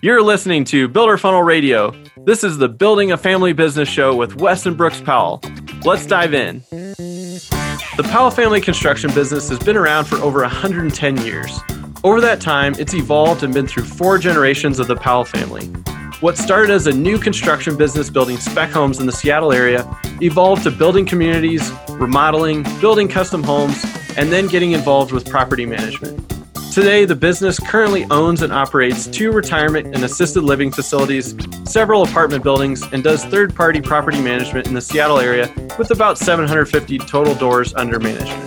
You're listening to Builder Funnel Radio. This is the Building a Family Business show with Wes and Brooks Powell. Let's dive in. The Powell family construction business has been around for over 110 years. Over that time, it's evolved and been through four generations of the Powell family. What started as a new construction business building spec homes in the Seattle area evolved to building communities, remodeling, building custom homes, and then getting involved with property management. Today, the business currently owns and operates two retirement and assisted living facilities, several apartment buildings, and does third party property management in the Seattle area with about 750 total doors under management.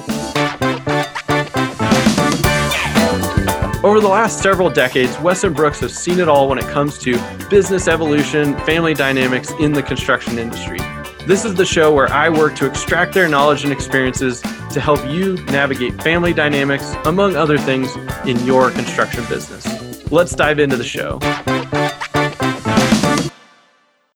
Over the last several decades, Wes and Brooks has seen it all when it comes to business evolution, family dynamics in the construction industry. This is the show where I work to extract their knowledge and experiences to help you navigate family dynamics, among other things, in your construction business. Let's dive into the show.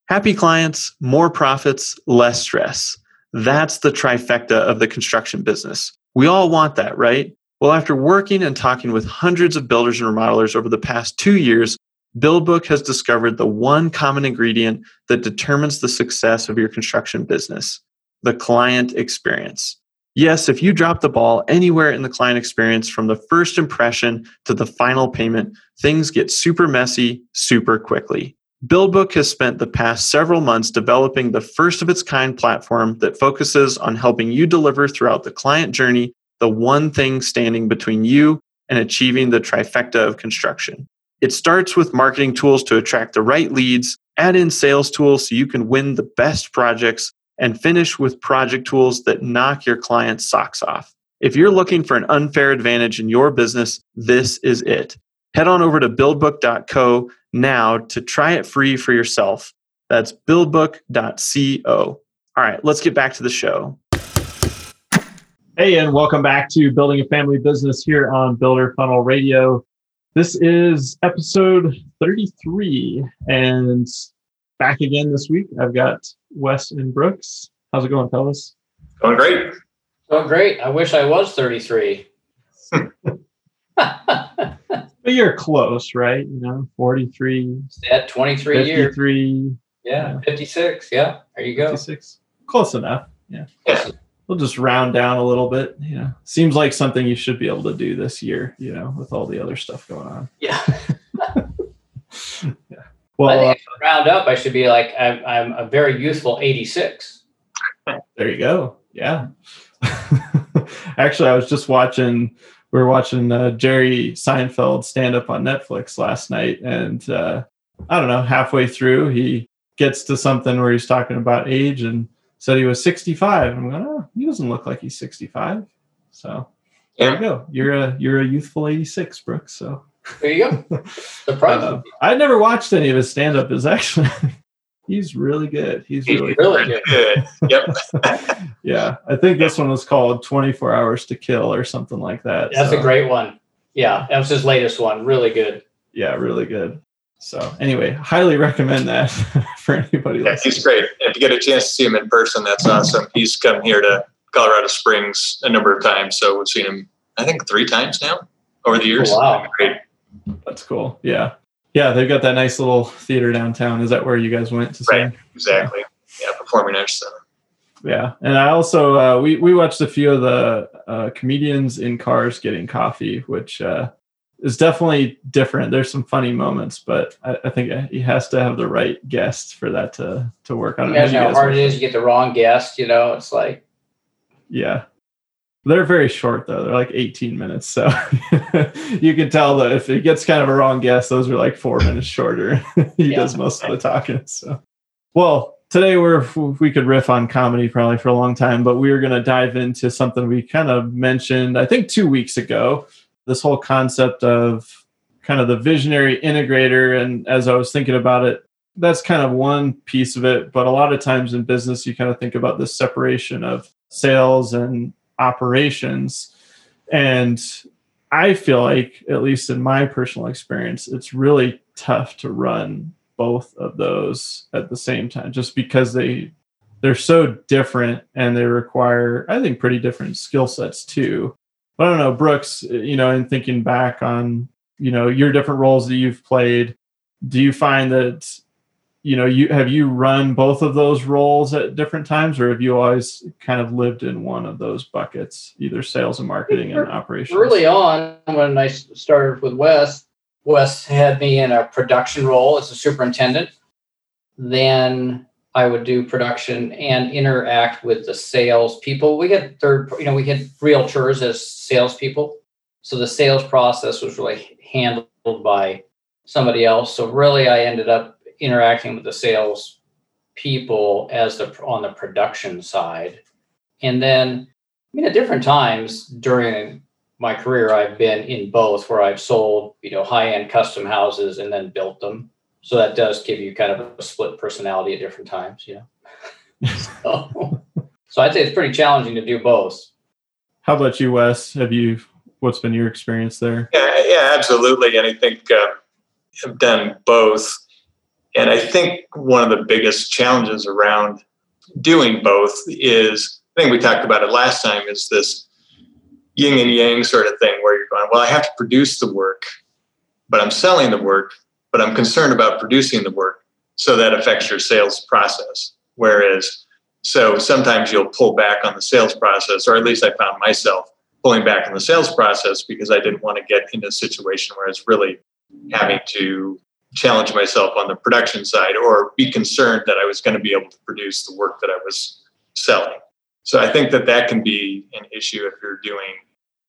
Happy clients, more profits, less stress. That's the trifecta of the construction business. We all want that, right? Well, after working and talking with hundreds of builders and remodelers over the past two years, BuildBook has discovered the one common ingredient that determines the success of your construction business the client experience. Yes, if you drop the ball anywhere in the client experience from the first impression to the final payment, things get super messy super quickly. BuildBook has spent the past several months developing the first of its kind platform that focuses on helping you deliver throughout the client journey the one thing standing between you and achieving the trifecta of construction. It starts with marketing tools to attract the right leads, add in sales tools so you can win the best projects, and finish with project tools that knock your client's socks off. If you're looking for an unfair advantage in your business, this is it. Head on over to buildbook.co now to try it free for yourself. That's buildbook.co. All right, let's get back to the show. Hey, and welcome back to Building a Family Business here on Builder Funnel Radio. This is episode 33, and back again this week. I've got Wes and Brooks. How's it going, fellas? Going great. Going great. I wish I was 33. but you're close, right? You know, 43. At 23 53, years. Yeah, 56. Yeah, there you go. 56. Close enough. Yeah. yeah we'll just round down a little bit. Yeah. seems like something you should be able to do this year. You know, with all the other stuff going on. Yeah. yeah. Well, uh, round up, I should be like I'm, I'm a very youthful 86. There you go. Yeah. Actually, I was just watching. We were watching uh, Jerry Seinfeld stand up on Netflix last night, and uh, I don't know. Halfway through, he gets to something where he's talking about age and said he was 65. I'm going, oh, he doesn't look like he's 65. So there you go. You're a you're a youthful 86, Brooks. So there you go. Surprise. uh, I never watched any of his stand up. Is actually he's really good. He's, he's really, really good. good. Yep. yeah, I think this one was called 24 Hours to Kill or something like that. That's so. a great one. Yeah, that was his latest one. Really good. Yeah, really good. So anyway, highly recommend that for anybody. Yeah, he's great. if you get a chance to see him in person, that's awesome. He's come here to Colorado Springs a number of times, so we've seen him. I think three times now over the years. Oh, wow, great. That's cool. Yeah, yeah. They've got that nice little theater downtown. Is that where you guys went to see? Right. Exactly. Yeah, Performing Arts Center. Yeah, and I also uh, we we watched a few of the uh, comedians in cars getting coffee, which uh, is definitely different. There's some funny moments, but I, I, think he has to have the right guests for that to to work. on. Imagine how hard it is. You get the wrong guest. You know, it's like yeah. They're very short though. They're like 18 minutes, so you can tell that if it gets kind of a wrong guess, those are like four minutes shorter. he yeah. does most of the talking. So, well, today we're we could riff on comedy probably for a long time, but we are going to dive into something we kind of mentioned I think two weeks ago this whole concept of kind of the visionary integrator. And as I was thinking about it, that's kind of one piece of it. But a lot of times in business, you kind of think about this separation of sales and operations. And I feel like, at least in my personal experience, it's really tough to run both of those at the same time just because they they're so different and they require i think pretty different skill sets too but I don't know, Brooks, you know, in thinking back on, you know, your different roles that you've played, do you find that you know you have you run both of those roles at different times or have you always kind of lived in one of those buckets either sales and marketing and operations? early on when i started with wes wes had me in a production role as a superintendent. Then i would do production and interact with the sales people we had third you know we had realtors as salespeople. So the sales process was really handled by somebody else. So really i ended up interacting with the sales people as the on the production side. And then i mean at different times during my career i've been in both where i've sold you know high-end custom houses and then built them. So that does give you kind of a split personality at different times you know so, so i'd say it's pretty challenging to do both. How about you wes? Have you what's been your experience there? Yeah yeah absolutely. And i think uh, i've done both and I think one of the biggest challenges around doing both is I think we talked about it last time is this yin and yang sort of thing where you're going, well, I have to produce the work, but I'm selling the work, but I'm concerned about producing the work. So that affects your sales process. Whereas, so sometimes you'll pull back on the sales process, or at least I found myself pulling back on the sales process because I didn't want to get into a situation where it's really having to challenge myself on the production side or be concerned that I was going to be able to produce the work that I was selling. So I think that that can be an issue if you're doing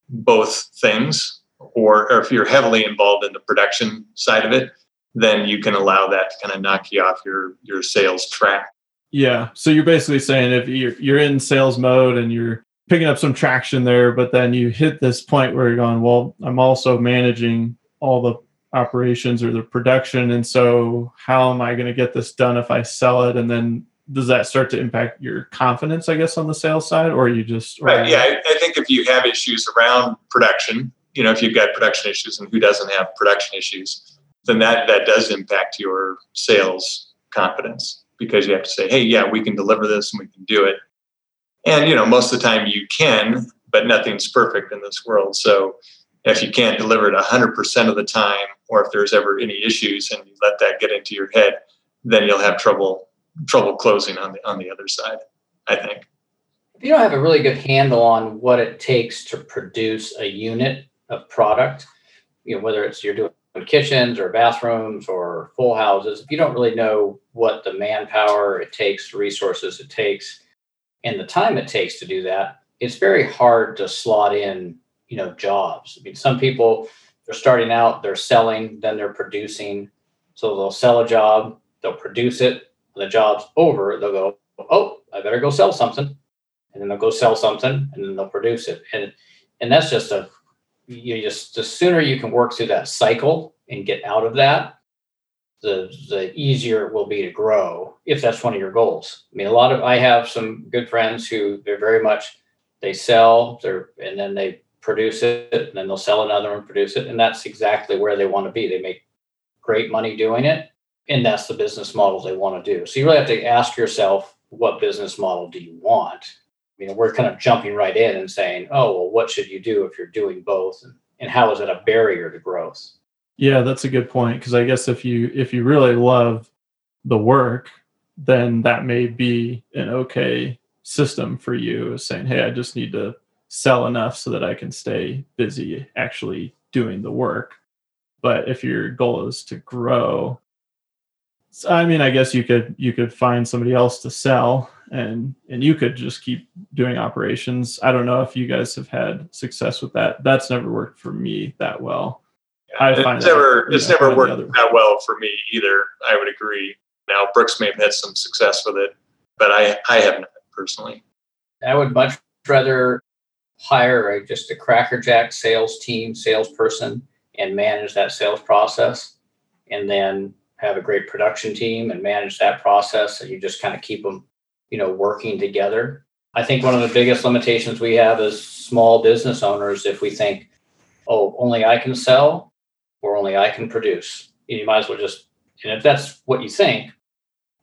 both things or, or if you're heavily involved in the production side of it, then you can allow that to kind of knock you off your your sales track. Yeah. So you're basically saying if you're you're in sales mode and you're picking up some traction there, but then you hit this point where you're going, well, I'm also managing all the operations or the production. And so how am i going to get this done if i sell it? And then does that start to impact your confidence i guess on the sales side or you just right yeah I, I think if you have issues around production you know if you've got production issues and who doesn't have production issues then that that does impact your sales confidence because you have to say hey yeah we can deliver this and we can do it. And you know most of the time you can but nothing's perfect in this world. So if you can't deliver it 100% of the time or if there's ever any issues and you let that get into your head then you'll have trouble trouble closing on the on the other side i think. If you don't have a really good handle on what it takes to produce a unit of product you know whether it's you're doing kitchens or bathrooms or full houses if you don't really know what the manpower it takes resources it takes and the time it takes to do that it's very hard to slot in you know jobs. I mean some people they're starting out they're selling then they're producing. So they'll sell a job they'll produce it when the job's over they'll go oh i better go sell something. And then they'll go sell something and then they'll produce it. And and that's just a you just the sooner you can work through that cycle and get out of that the the easier it will be to grow if that's one of your goals. I mean a lot of i have some good friends who they're very much they sell they're and then they produce it, and then they'll sell another and produce it. And that's exactly where they want to be. They make great money doing it. And that's the business model they want to do. So you really have to ask yourself, what business model do you want? You know, we're kind of jumping right in and saying, oh, well, what should you do if you're doing both? And, and how is it a barrier to growth? Yeah, that's a good point. Because I guess if you if you really love the work, then that may be an okay system for you saying, hey, I just need to sell enough so that I can stay busy actually doing the work. But if your goal is to grow, I mean, I guess you could you could find somebody else to sell and and you could just keep doing operations. I don't know if you guys have had success with that. That's never worked for me that well. Yeah, I find it's never it's never worked that well for me either. I would agree. Now Brooks may have had some success with it, but I I haven't personally. I would much rather hire a, just a crackerjack sales team, salesperson, and manage that sales process, and then have a great production team and manage that process, and you just kind of keep them, you know, working together. I think one of the biggest limitations we have as small business owners, if we think, oh, only I can sell or only I can produce, you might as well just, and if that's what you think,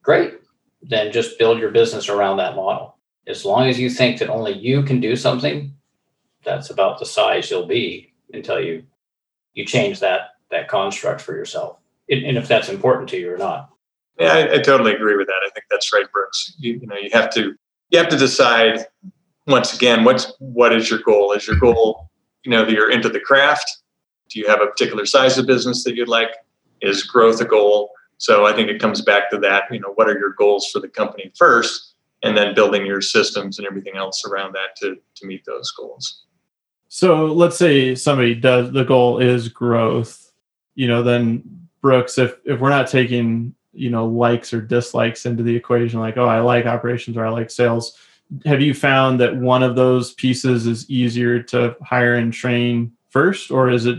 great, then just build your business around that model. As long as you think that only you can do something, that's about the size you'll be until you you change that that construct for yourself. and, if that's important to you or not. Yeah, I, I, totally agree with that. I think that's right, Brooks. You, you know, you have to you have to decide once again what's what is your goal? Is your goal you know that you're into the craft? Do you have a particular size of business that you'd like? Is growth a goal? So I think it comes back to that. You know, what are your goals for the company first, and then building your systems and everything else around that to to meet those goals. So let's say somebody does the goal is growth. You know, then Brooks, if if we're not taking you know likes or dislikes into the equation, like oh I like operations or I like sales, have you found that one of those pieces is easier to hire and train first, or is it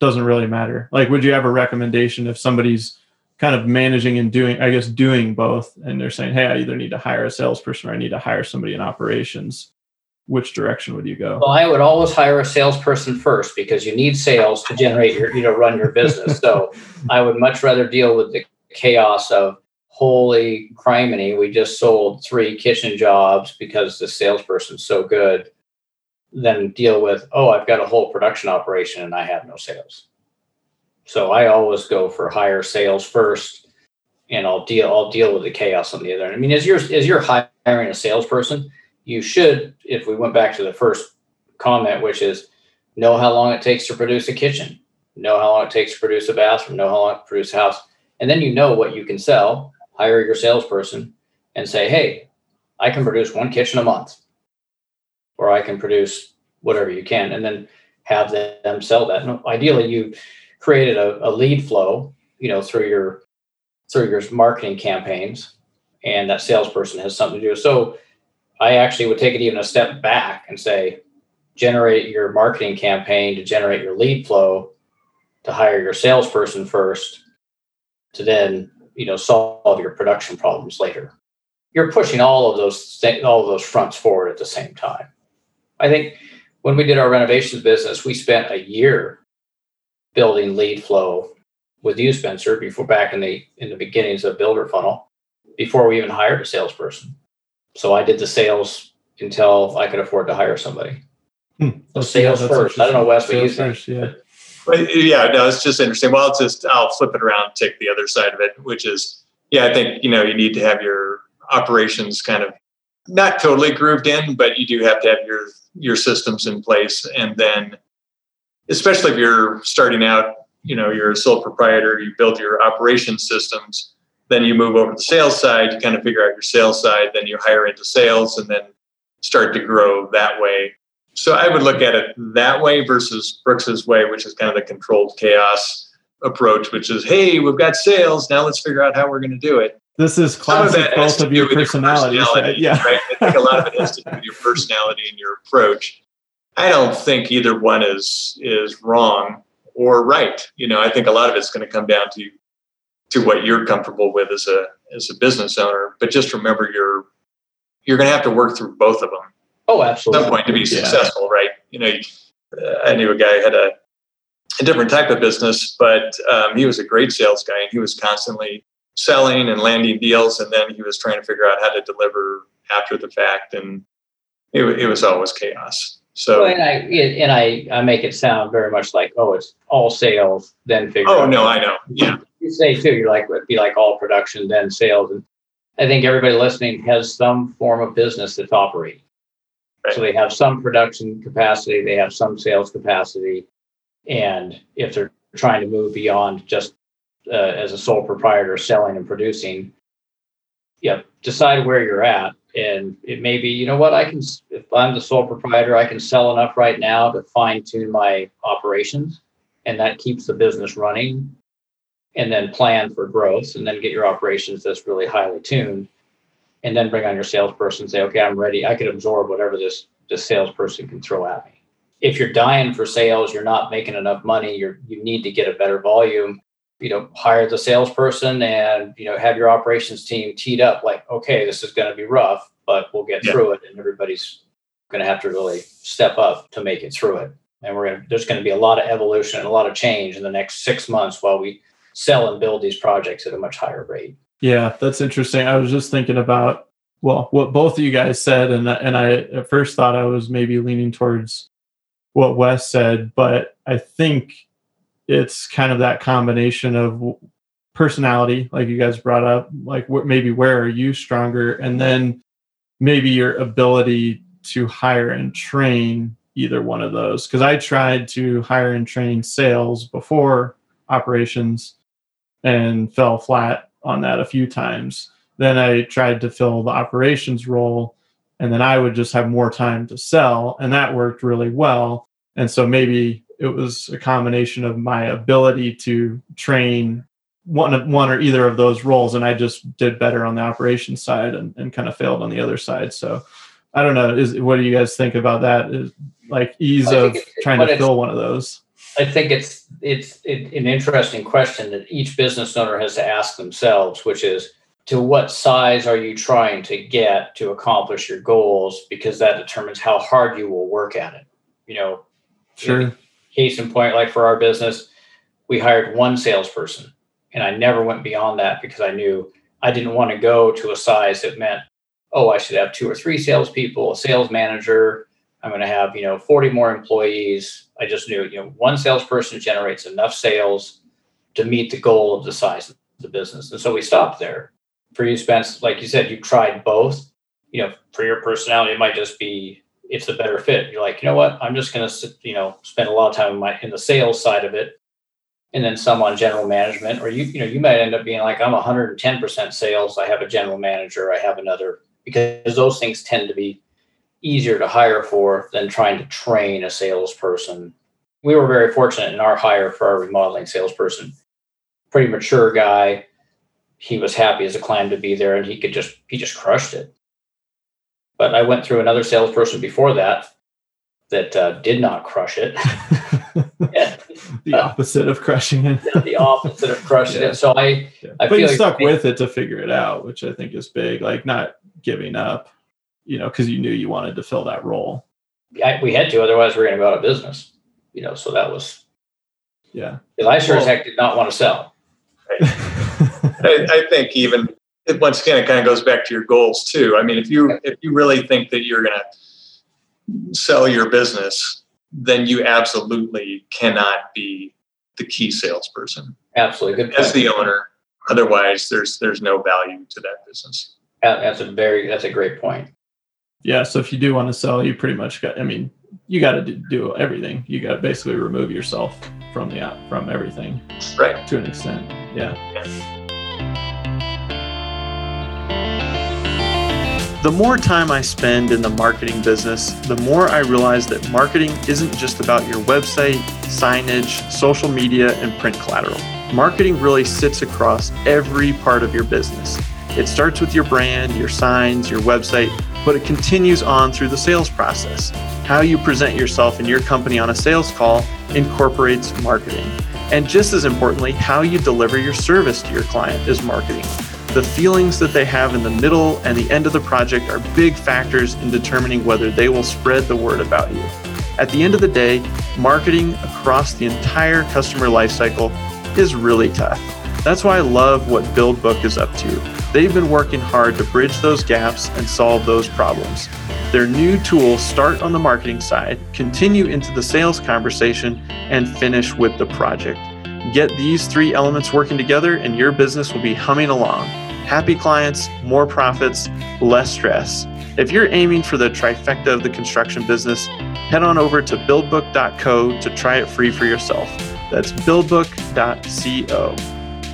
doesn't really matter? Like, would you have a recommendation if somebody's kind of managing and doing, I guess, doing both, and they're saying, "Hey, I either need to hire a salesperson or I need to hire somebody in operations." Which direction would you go? Well, I would always hire a salesperson first because you need sales to generate your, you know, run your business. so I would much rather deal with the chaos of holy criminy, we just sold three kitchen jobs because the salesperson's so good, than deal with, oh, I've got a whole production operation and I have no sales. So I always go for higher sales first, and I'll deal I'll deal with the chaos on the other end. I mean, as you're as you're hiring a salesperson, you should, if we went back to the first comment, which is know how long it takes to produce a kitchen, know how long it takes to produce a bathroom, know how long to produce a house, and then you know what you can sell. Hire your salesperson and say, hey, I can produce one kitchen a month, or I can produce whatever you can, and then have them sell that. And ideally, you created a, a lead flow, you know, through your through your marketing campaigns, and that salesperson has something to do. So I actually would take it even a step back and say, generate your marketing campaign to generate your lead flow to hire your salesperson first to then you know solve your production problems later you're pushing all of those th- all of those fronts forward at the same time i think when we did our renovations business we spent a year building lead flow with you, Spencer, before back in the in the beginnings of Builder Funnel, before we even hired a salesperson. So I did the sales until I could afford to hire somebody. Hmm. So sales first. I don't know, Wes, what you think. Yeah. Well, yeah, no, it's just interesting. Well, it's just I'll flip it around, take the other side of it, which is, yeah, I think you know you need to have your operations kind of not totally grooved in, but you do have to have your your systems in place, and then especially if you're starting out, you know, you're a sole proprietor, you build your operation systems, then you move over to the sales side, you kind of figure out your sales side, then you hire into sales and then start to grow that way. So I would look at it that way versus Brooks's way, which is kind of the controlled chaos approach, which is, hey, we've got sales, now let's figure out how we're going to do it. This is classic of both of your personalities. Personality, yeah. Right? I think a lot of it has to do with your personality and your approach. I don't think either one is is wrong or right. You know, I think a lot of it's going to come down to to what you're comfortable with as a as a business owner. But just remember, you're you're going to have to work through both of them. Oh, absolutely. At some point to be successful, yeah. right? You know, uh, I knew a guy had a a different type of business, but um, he was a great sales guy, and he was constantly selling and landing deals, and then he was trying to figure out how to deliver after the fact, and it, it was always chaos. So well, and I and I I make it sound very much like oh it's all sales then figure. Oh no, I know. Yeah. Say too. You're like it'd be like all production then sales, and I think everybody listening has some form of business that's operating. Right. So they have some production capacity, they have some sales capacity, and if they're trying to move beyond just uh, as a sole proprietor selling and producing, yeah, decide where you're at and it may be you know what i can if i'm the sole proprietor i can sell enough right now to fine tune my operations and that keeps the business running and then plan for growth and then get your operations that's really highly tuned and then bring on your salesperson and say okay i'm ready. I can absorb whatever this this salesperson can throw at me. If you're dying for sales you're not making enough money you're you need to get a better volume you know hire the salesperson and you know have your operations team teed up like okay this is going to be rough but we'll get yeah. through it and everybody's going to have to really step up to make it through it. And we're going to there's going to be a lot of evolution and a lot of change in the next six months while we sell and build these projects at a much higher rate yeah that's interesting i was just thinking about well what both of you guys said and and i at first thought i was maybe leaning towards what wes said but i think it's kind of that combination of personality, like you guys brought up, like wh- maybe where are you stronger, and then maybe your ability to hire and train either one of those. Because I tried to hire and train sales before operations and fell flat on that a few times. Then I tried to fill the operations role, and then I would just have more time to sell, and that worked really well. And so maybe it was a combination of my ability to train one one or either of those roles, and I just did better on the operations side and, and kind of failed on the other side. So I don't know. Is what do you guys think about that? Is like ease of trying to fill one of those? I think it's it's it, an interesting question that each business owner has to ask themselves, which is to what size are you trying to get to accomplish your goals because that determines how hard you will work at it. You know, sure. Case in point, like for our business, we hired one salesperson, and I never went beyond that because I knew I didn't want to go to a size that meant, oh, I should have two or three salespeople, a sales manager, I'm going to have, you know, 40 more employees. I just knew, you know, one salesperson generates enough sales to meet the goal of the size of the business. And so we stopped there. For you, Spence, like you said, you tried both. You know, for your personality, it might just be it's a better fit. You're like, you know what? I'm just going to, you know, spend a lot of time in, my, in the sales side of it, and then some on general management. Or you, you know, you might end up being like, I'm 110% sales. I have a general manager. I have another because those things tend to be easier to hire for than trying to train a salesperson. We were very fortunate in our hire for our remodeling salesperson. Pretty mature guy. He was happy as a clam to be there and he could just he just crushed it. But I went through another salesperson before that that uh, did not crush it. the opposite of crushing it. the opposite of crushing yeah. it. So I, yeah. I but you like stuck with it to figure it out, which I think is big. Like not giving up you know, because you knew you wanted to fill that role. I, we had to, otherwise we're going to go out of business. You know, so that was. Yeah. I sure well, as heck did not want to sell. I, I think even once again, it kind of goes back to your goals too. I mean, if you if you really think that you're going to sell your business, then you absolutely cannot be the key salesperson. Absolutely, good. Point. As the owner, otherwise, there's there's no value to that business. That's a very that's a great point yeah so if you do want to sell you pretty much got i mean you got to do, do, everything you got to basically remove yourself from the app from everything right to an extent yeah. The more time I spend in the marketing business, the more I realize that marketing isn't just about your website, signage, social media, and print collateral. Marketing really sits across every part of your business. It starts with your brand, your signs, your website, but it continues on through the sales process. How you present yourself and your company on a sales call incorporates marketing. And just as importantly, how you deliver your service to your client is marketing. The feelings that they have in the middle and the end of the project are big factors in determining whether they will spread the word about you. At the end of the day, marketing across the entire customer lifecycle is really tough. That's why I love what BuildBook is up to. They've been working hard to bridge those gaps and solve those problems. Their new tools start on the marketing side, continue into the sales conversation, and finish with the project. Get these three elements working together, and your business will be humming along. Happy clients, more profits, less stress. If you're aiming for the trifecta of the construction business, head on over to buildbook.co to try it free for yourself. That's buildbook.co.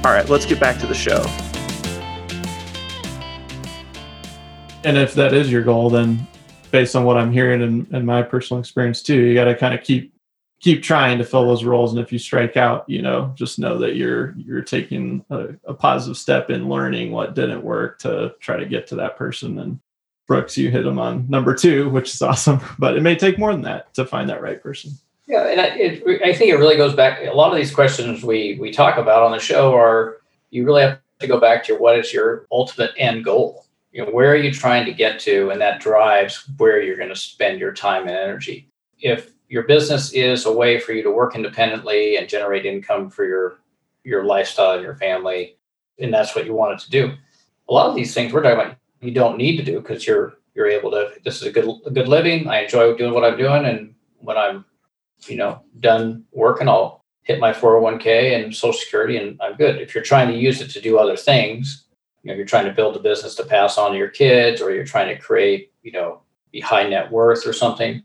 All right, let's get back to the show. And if that is your goal, then based on what I'm hearing and, and my personal experience too, you got to kind of keep keep trying to fill those roles. And if you strike out, you know, just know that you're you're taking a, a positive step in learning what didn't work to try to get to that person. And Brooks, you hit him on number two, which is awesome. But it may take more than that to find that right person. Yeah, and I, it, I think it really goes back. A lot of these questions we we talk about on the show are you really have to go back to what is your ultimate end goal you know where are you trying to get to? And that drives where you're going to spend your time and energy. If your business is a way for you to work independently and generate income for your your lifestyle and your family and that's what you want it to do. A lot of these things we're talking about you don't need to do because you're you're able to this is a good a good living. I enjoy doing what i'm doing and when i'm you know done working i'll hit my 401k and social security and i'm good. If you're trying to use it to do other things you know you're trying to build a business to pass on to your kids or you're trying to create you know be high net worth or something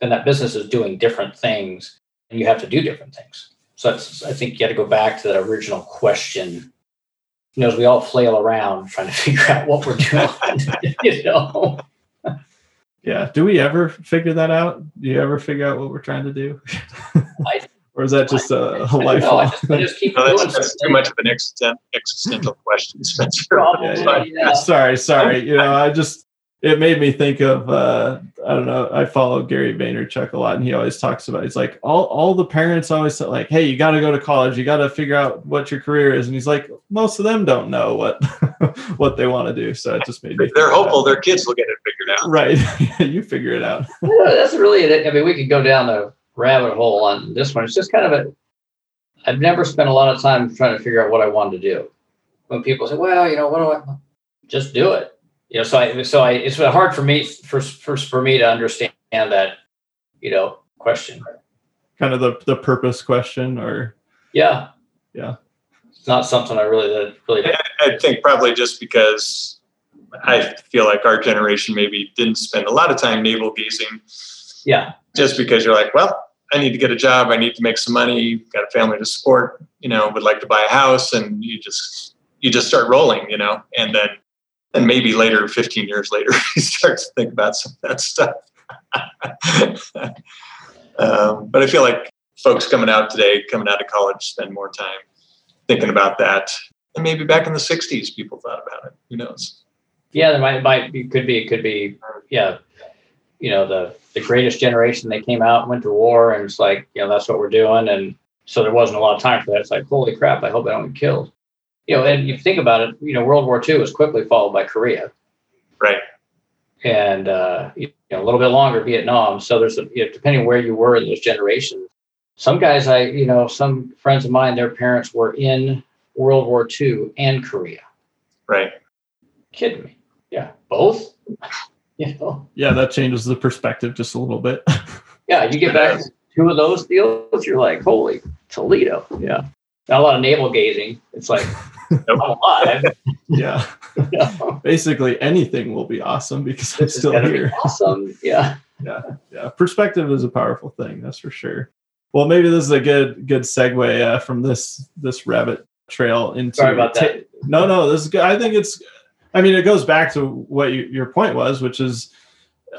then that business is doing different things and you have to do different things. So that's i think you got to go back to that original question. You know as we all flail around trying to figure out what we're doing you know? Yeah do we ever figure that out? Do you ever figure out what we're trying to do? I, or is that just a, a life no, I just, I just keep no, that's, that's too much of an existential, existential question, Spencer. Probably, yeah, yeah. sorry sorry you know i just it made me think of uh i don't know i follow gary vaynerchuk a lot and he always talks about he's like all all the parents always say like hey you got to go to college you got to figure out what your career is and he's like most of them don't know what what they want to do so it just made me They're think hopeful their kids will get it figured out. right you figure it out Yeah, that's really it. I mean, we could go down the rabbit hole on this one. It's just kind of a. I've never spent a lot of time trying to figure out what I wanted to do. When people say, "Well, you know, what do I?" Just do it. You know, so I, so I, it's hard for me for for for me to understand that, you know, question. kind of the the purpose question or Yeah. Yeah. It's not something I really that really. I think probably just because I feel like our generation maybe didn't spend a lot of time navel gazing, Yeah. just because you're like, well, I need to get a job, I need to make some money, got a family to support, you know, would like to buy a house, and you just you just start rolling, you know, and then and maybe later, 15 years later, you start to think about some of that stuff. um, but I feel like folks coming out today, coming out of college, spend more time thinking about that. And maybe back in the 60s, people thought about it. Who knows? Yeah, there might might be could be it could be yeah, you know the the greatest generation. They came out, went to war, and it's like you know that's what we're doing, and so there wasn't a lot of time for that. It's like holy crap! I hope I don't get killed. You know, and you think about it, you know, World War II was quickly followed by Korea, Right. and uh, you know a little bit longer Vietnam. So there's a, you know, depending where you were in those generations. Some guys, I you know, some friends of mine, their parents were in World War II and Korea. Right. Kidding me? Yeah, both. you know. yeah that changes the perspective just a little bit Yeah, you get back to two of those deals, you're like, holy Toledo. Yeah. Not a lot of navel gazing. It's like, I'm alive. yeah basically anything will be awesome because i'm still here awesome. Yeah. yeah Yeah. perspective is a powerful thing that's for sure well maybe this is a good good segue uh, from this this rabbit trail into Sorry about that. ta- no no this is good i think it's i mean it goes back to what you, your point was which is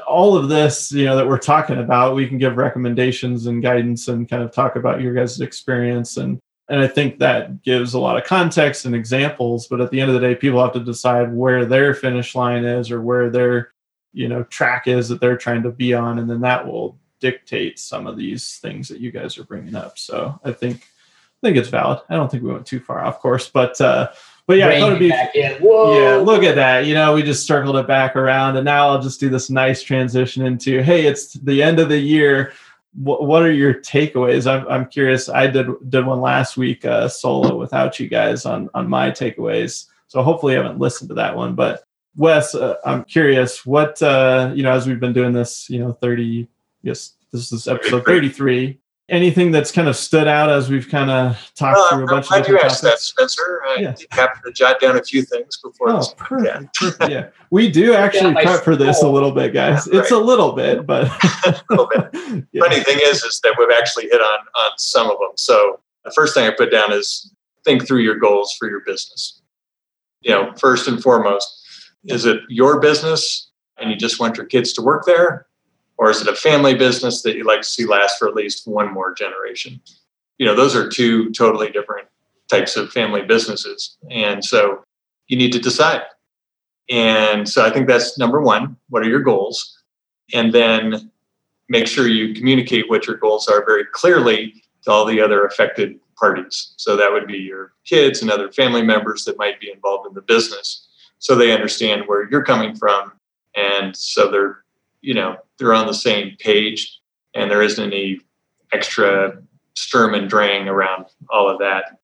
all of this you know that we're talking about we can give recommendations and guidance and kind of talk about your guys' experience. And and i think that gives a lot of context and examples but at the end of the day people have to decide where their finish line is or where their you know track is that they're trying to be on. And then that will dictate some of these things that you guys are bringing up. So i think i think it's valid. I don't think we went too far off course but uh but yeah i thought it'd be back in. Whoa. yeah, look at that. You know, we just circled it back around, and now I'll just do this nice transition into hey, it's the end of the year. What, what are your takeaways? I'm, I'm curious. I did did one last week uh, solo without you guys on on my takeaways, so hopefully you haven't listened to that one. But Wes, uh, I'm curious. What uh, you know, as we've been doing this, you know, 30. Yes, this is episode 33. Anything that's kind of stood out as we've kind of talked Well, through a I'm bunch of glad you different asked that, topics? Spencer. I Yeah. did happen to jot down a few things before Oh, perfect. perfect. Yeah, we do actually prep for this a little bit, guys. Yeah, It's a little bit, but A little bit. Yeah. Funny thing is, is that we've actually hit on on some of them. So the first thing I put down is think through your goals for your business. You know, first and foremost, is it your business and you just want your kids to work there, or is it a family business that you like to see last for at least one more generation? You know, those are two totally different types of family businesses, and so you need to decide. And so I think that's number one. What are your goals? And then make sure you communicate what your goals are very clearly to all the other affected parties. So that would be your kids and other family members that might be involved in the business. So they understand where you're coming from. And so they're, you know, they're on the same page and there isn't any extra sturm and drang around all of that.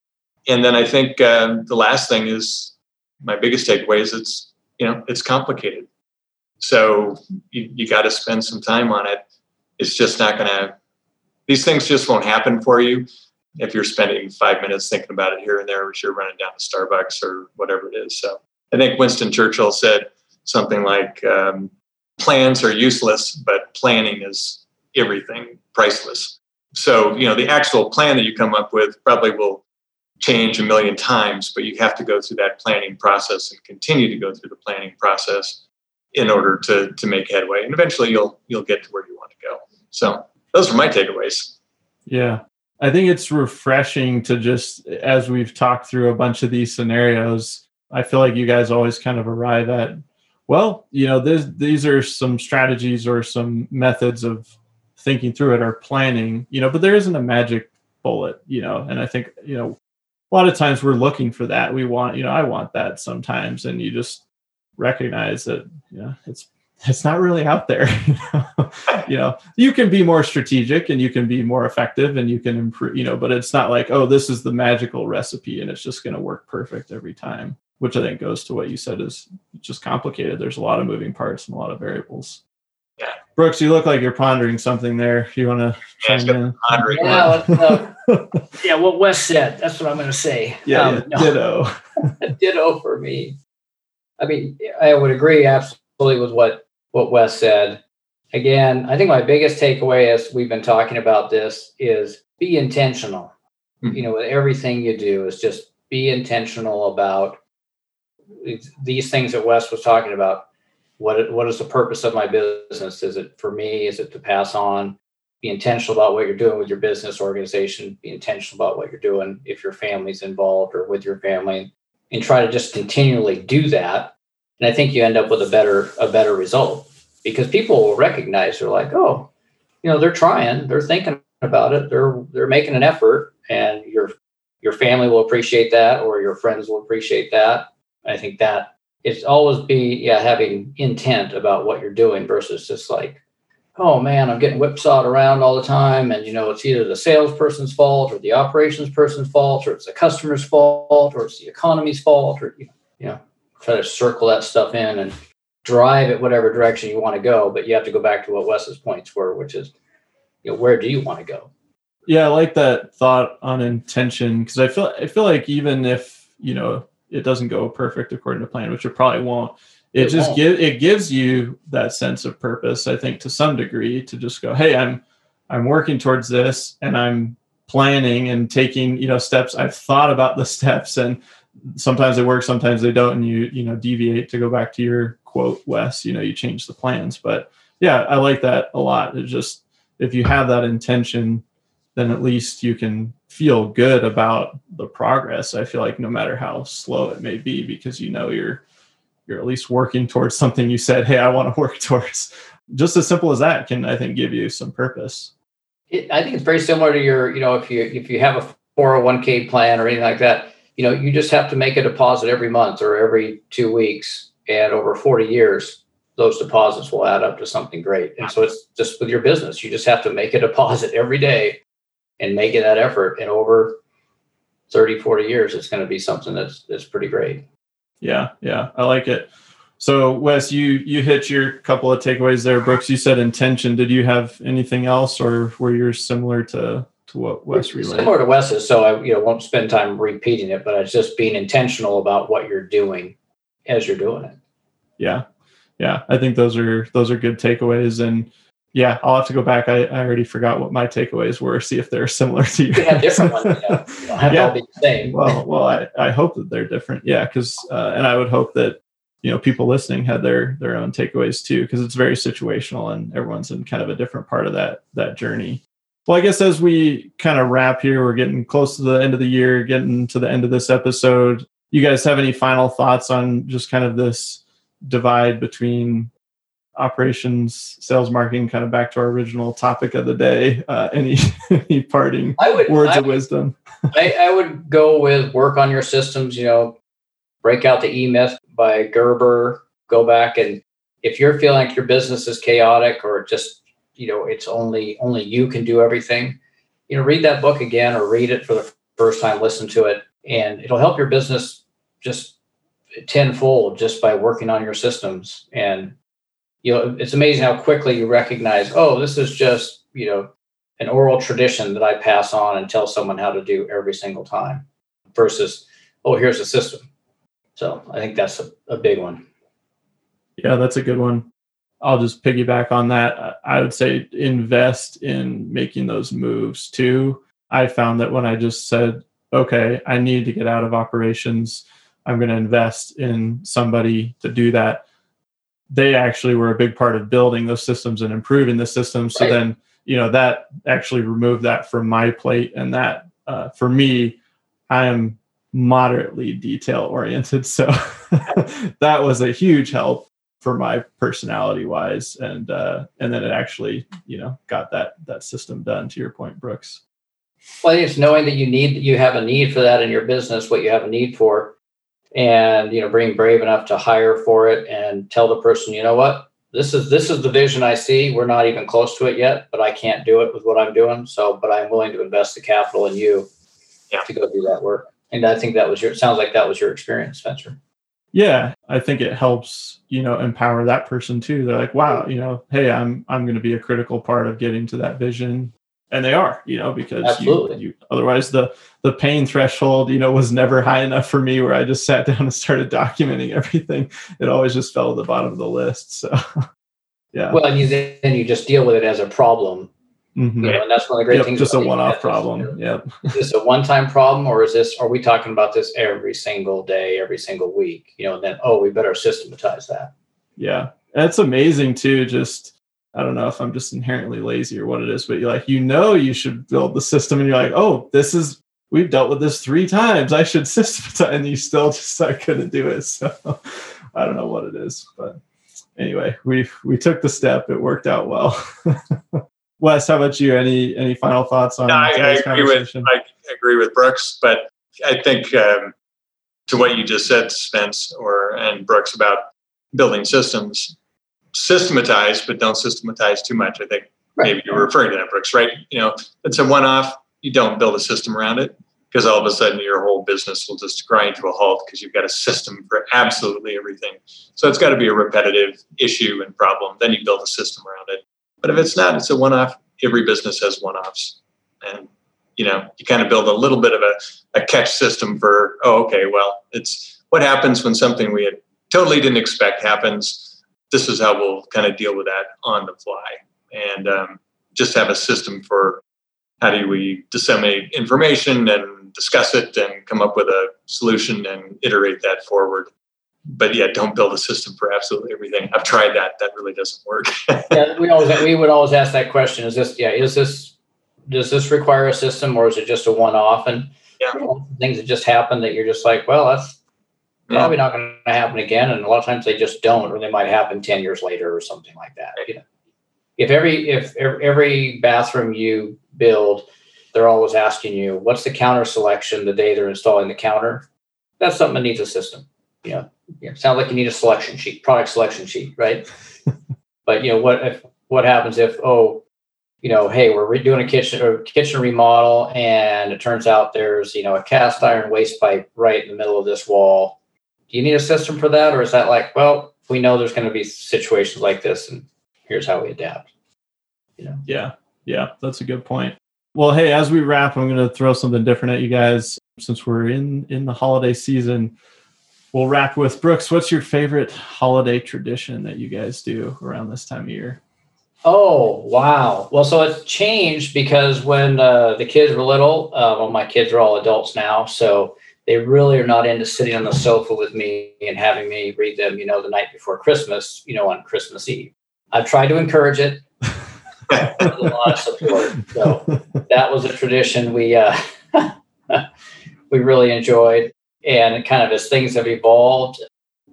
And then I think um, the last thing is my biggest takeaway is it's, you know, it's complicated. So you, you got to spend some time on it. It's just not going to, these things just won't happen for you. if you're spending five minutes thinking about it here and there, as you're running down to Starbucks or whatever it is. So I think Winston Churchill said something like, um, plans are useless, but planning is everything, priceless. So, you know, the actual plan that you come up with probably will change a million times, but you have to go through that planning process and continue to go through the planning process in order to to make headway. And eventually you'll you'll get to where you want to go. So those are my takeaways. Yeah. I think it's refreshing to just as we've talked through a bunch of these scenarios, I feel like you guys always kind of arrive at well, you know, this, these are some strategies or some methods of thinking through it or planning, you know, but there isn't a magic bullet, you know, and I think, you know, a lot of times we're looking for that. We want, you know, I want that sometimes. And you just recognize that, you know, it's, it's not really out there. You know? you know, you can be more strategic and you can be more effective and you can improve, you know, but it's not like, oh, this is the magical recipe and it's just going to work perfect every time which I think goes to what you said is just complicated. There's a lot of moving parts and a lot of variables. Yeah. Brooks, you look like you're pondering something there. You want to yeah, chime in? Pondering. Yeah, uh, yeah, what Wes said. That's what I'm going to say. Yeah, um, yeah. ditto. ditto for me. I mean, I would agree absolutely with what what Wes said. Again, I think my biggest takeaway as we've been talking about this is be intentional. Mm-hmm. You know, with everything you do is just be intentional about these things that Wes was talking about. What what is the purpose of my business? Is it for me? Is it to pass on? Be intentional about what you're doing with your business organization. Be intentional about what you're doing if your family's involved or with your family, and try to just continually do that. And I think you end up with a better a better result because people will recognize they're like, oh, you know, they're trying, they're thinking about it, they're they're making an effort, and your your family will appreciate that, or your friends will appreciate that, I think that it's always be yeah having intent about what you're doing versus just like oh man i'm getting whipsawed around all the time. And you know it's either the salesperson's fault or the operations person's fault or it's the customer's fault or it's the economy's fault or you know try to circle that stuff in and drive it whatever direction you want to go. But you have to go back to what wes's points were which is you know where do you want to go? Yeah i like that thought on intention because i feel i feel like even if you know it doesn't go perfect according to plan, which it probably won't. It, it just gives it gives you that sense of purpose, I think, to some degree, to just go, hey, I'm I'm working towards this and I'm planning and taking, you know, steps. I've thought about the steps and sometimes they work, sometimes they don't, and you, you know, deviate to go back to your quote, Wes, you know, you change the plans. But yeah, I like that a lot. It just if you have that intention, then at least you can feel good about the progress. I feel like no matter how slow it may be, because you know you're you're at least working towards something you said, hey, I want to work towards. Just as simple as that can I think give you some purpose. It, I think it's very similar to your, you know, if you if you have a 401k plan or anything like that, you know, you just have to make a deposit every month or every two weeks, and over 40 years, those deposits will add up to something great. And so it's just with your business, you just have to make a deposit every day and making that effort and over 30 40 years it's going to be something that's that's pretty great. Yeah yeah i like it. So wes you you hit your couple of takeaways there. Brooks you said intention. Did you have anything else or were yours similar to to what wes relayed? Similar to wes's so i you know won't spend time repeating it but it's just being intentional about what you're doing as you're doing it. Yeah yeah i think those are those are good takeaways and yeah, I'll have to go back. I, I already forgot what my takeaways were. See if they're similar to you. have different ones. Yeah, don't have yeah. to be the same. well, well, I, I hope that they're different. Yeah, because uh, and I would hope that you know people listening had their their own takeaways too, because it's very situational and everyone's in kind of a different part of that that journey. Well, I guess as we kind of wrap here, we're getting close to the end of the year, getting to the end of this episode. You guys have any final thoughts on just kind of this divide between operations, sales, marketing, kind of back to our original topic of the day. Uh, any any parting would, words I of wisdom? I, I, would go with work on your systems. You know, break out the E Myth by Gerber. Go back and if you're feeling like your business is chaotic or just you know it's only only you can do everything, you know, read that book again or read it for the first time, listen to it, and it'll help your business just tenfold just by working on your systems and you know, it's amazing how quickly you recognize, oh, this is just, you know, an oral tradition that I pass on and tell someone how to do every single time versus, oh, here's a system. So I think that's a, a big one. Yeah, that's a good one. I'll just piggyback on that. I would say invest in making those moves too. I found that when I just said, okay, I need to get out of operations, I'm going to invest in somebody to do that. They actually were a big part of building those systems and improving the systems. So right. then, you know, that actually removed that from my plate. And that uh, for me, I am moderately detail oriented. So that was a huge help for my personality wise. And, uh, and then it actually, you know, got that, that system done to your point, Brooks. Well, it's knowing that you need, you have a need for that in your business, what you have a need for, and you know, being brave enough to hire for it and tell the person, you know what, this is this is the vision I see. We're not even close to it yet, but I can't do it with what I'm doing. So, but I'm willing to invest the capital in you yeah. to go do that work. And I think that was your. It sounds like that was your experience, Spencer. Yeah, I think it helps you know empower that person too. They're like, wow, you know, hey, I'm I'm going to be a critical part of getting to that vision and they are you know because you, you, otherwise the the pain threshold you know was never high enough for me where i just sat down and started documenting everything. It always just fell at the bottom of the list so yeah. Well and you then you just deal with it as a problem. Mm-hmm. you know, and that's one of the great yep, things just a one-off problem yeah is this a one-time problem or is this are we talking about this every single day every single week? You know and then oh we better systematize that. Yeah. That's amazing too just I don't know if I'm just inherently lazy or what it is, but you're like, you know, you should build the system, and you're like, oh, this is we've dealt with this three times. I should systematize, and you still just I couldn't do it. So I don't know what it is, but anyway, we we took the step. It worked out well. Wes, how about you? Any any final thoughts on? No, I, I agree with I agree with Brooks, but I think um, to what you just said, Spencer and Brooks about building systems systematize, but don't systematize too much. I think right. maybe you're referring to that, Brooks, right? You know, it's a one off. You don't build a system around it because all of a sudden your whole business will just grind to a halt because you've got a system for absolutely everything. So it's got to be a repetitive issue and problem. Then you build a system around it. But if it's not, it's a one off. Every business has one offs. And you know, you kind of build a little bit of a, a catch system for, oh, okay, well, it's what happens when something we had totally didn't expect happens this is how we'll kind of deal with that on the fly. And um, just have a system for how do we disseminate information and discuss it and come up with a solution and iterate that forward. But yeah don't build a system for absolutely everything. I've tried that. That really doesn't work. Yeah we always we would always ask that question is this yeah is this does this require a system or is it just a one-off? And yeah. Things that just happen that you're just like well that's probably not going to happen again. And a lot of times they just don't, or they might happen 10 years later or something like that. You know, if every, if every bathroom you build, they're always asking you, what's the counter selection the day they're installing the counter? That's something that needs a system. You know, sounds like you need a selection sheet, product selection sheet, right? but you know, what if, what happens if, oh, you know, hey, we're redoing a kitchen or kitchen remodel, and it turns out there's, you know, a cast iron waste pipe right in the middle of this wall do you need a system for that? Or is that like well we know there's going to be situations like this and here's how we adapt you know? Yeah yeah that's a good point. Well hey as we wrap i'm going to throw something different at you guys. Since we're in in the holiday season we'll wrap with brooks what's your favorite holiday tradition that you guys do around this time of year? Oh wow! Well, so it changed because when uh, the kids were little, uh, well, my kids are all adults now, so they really are not into sitting on the sofa with me and having me read them, you know, the night before Christmas, you know, on Christmas Eve. I've tried to encourage it. a lot of support. So that was a tradition we uh, we really enjoyed. And kind of as things have evolved,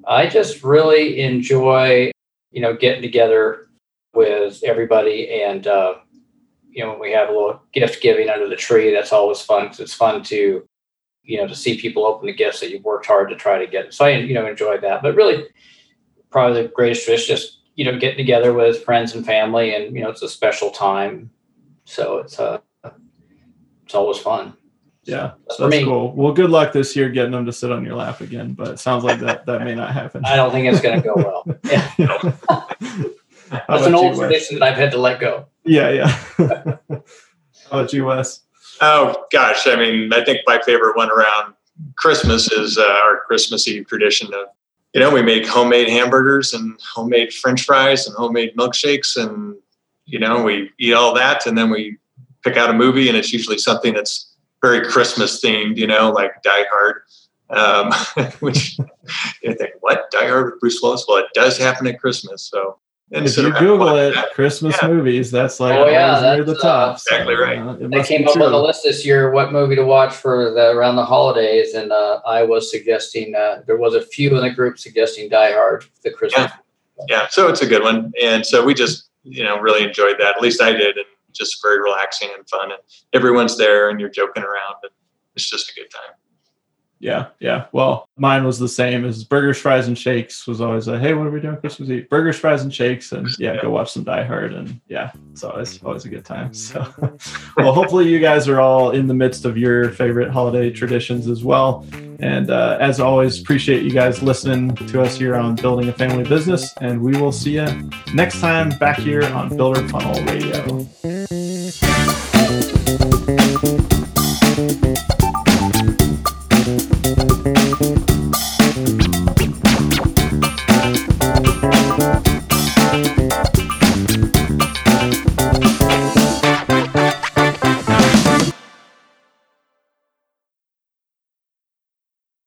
I just really enjoy, you know, getting together with everybody and uh, you know, when we have a little gift giving under the tree, that's always fun because it's fun to you know, to see people open the gifts that you've worked hard to try to get. So I, you know, enjoy that. But really, probably the greatest is just you know getting together with friends and family, and you know, it's a special time. So it's uh, it's always fun. Yeah, that's, that's cool. Well, good luck this year getting them to sit on your lap again. But it sounds like that that may not happen. I don't think it's going to go well. Yeah. that's an old tradition that I've had to let go. Yeah, yeah. How about you, Wes? Oh gosh, I mean, I think my favorite one around Christmas is uh, our Christmas Eve tradition of, you know, we make homemade hamburgers and homemade French fries and homemade milkshakes, and you know, we eat all that, and then we pick out a movie, and it's usually something that's very Christmas themed, you know, like Die Hard. Um, which you think, what Die Hard with Bruce Willis? Well, it does happen at Christmas, so and if you Google it, that. Christmas yeah. movies, that's like oh, yeah, that's, near the top. Uh, exactly right. Uh, they came up true. with a list this year what movie to watch for the around the holidays, and uh, I was suggesting uh, there was a few in the group suggesting Die Hard, the Christmas. Yeah. yeah, so it's a good one, and so we just you know really enjoyed that. At least I did, and just very relaxing and fun, and everyone's there, and you're joking around, and it's just a good time yeah, yeah. Well, mine was the same as burgers, fries, and shakes. Was always a hey, what are we doing Christmas Eve? Burgers, fries, and shakes, and yeah, go watch some Die Hard, and yeah, it's always always a good time. So, well, hopefully you guys are all in the midst of your favorite holiday traditions as well. And uh, as always, appreciate you guys listening to us here on Building a Family Business, and we will see you next time back here on Builder Funnel Radio.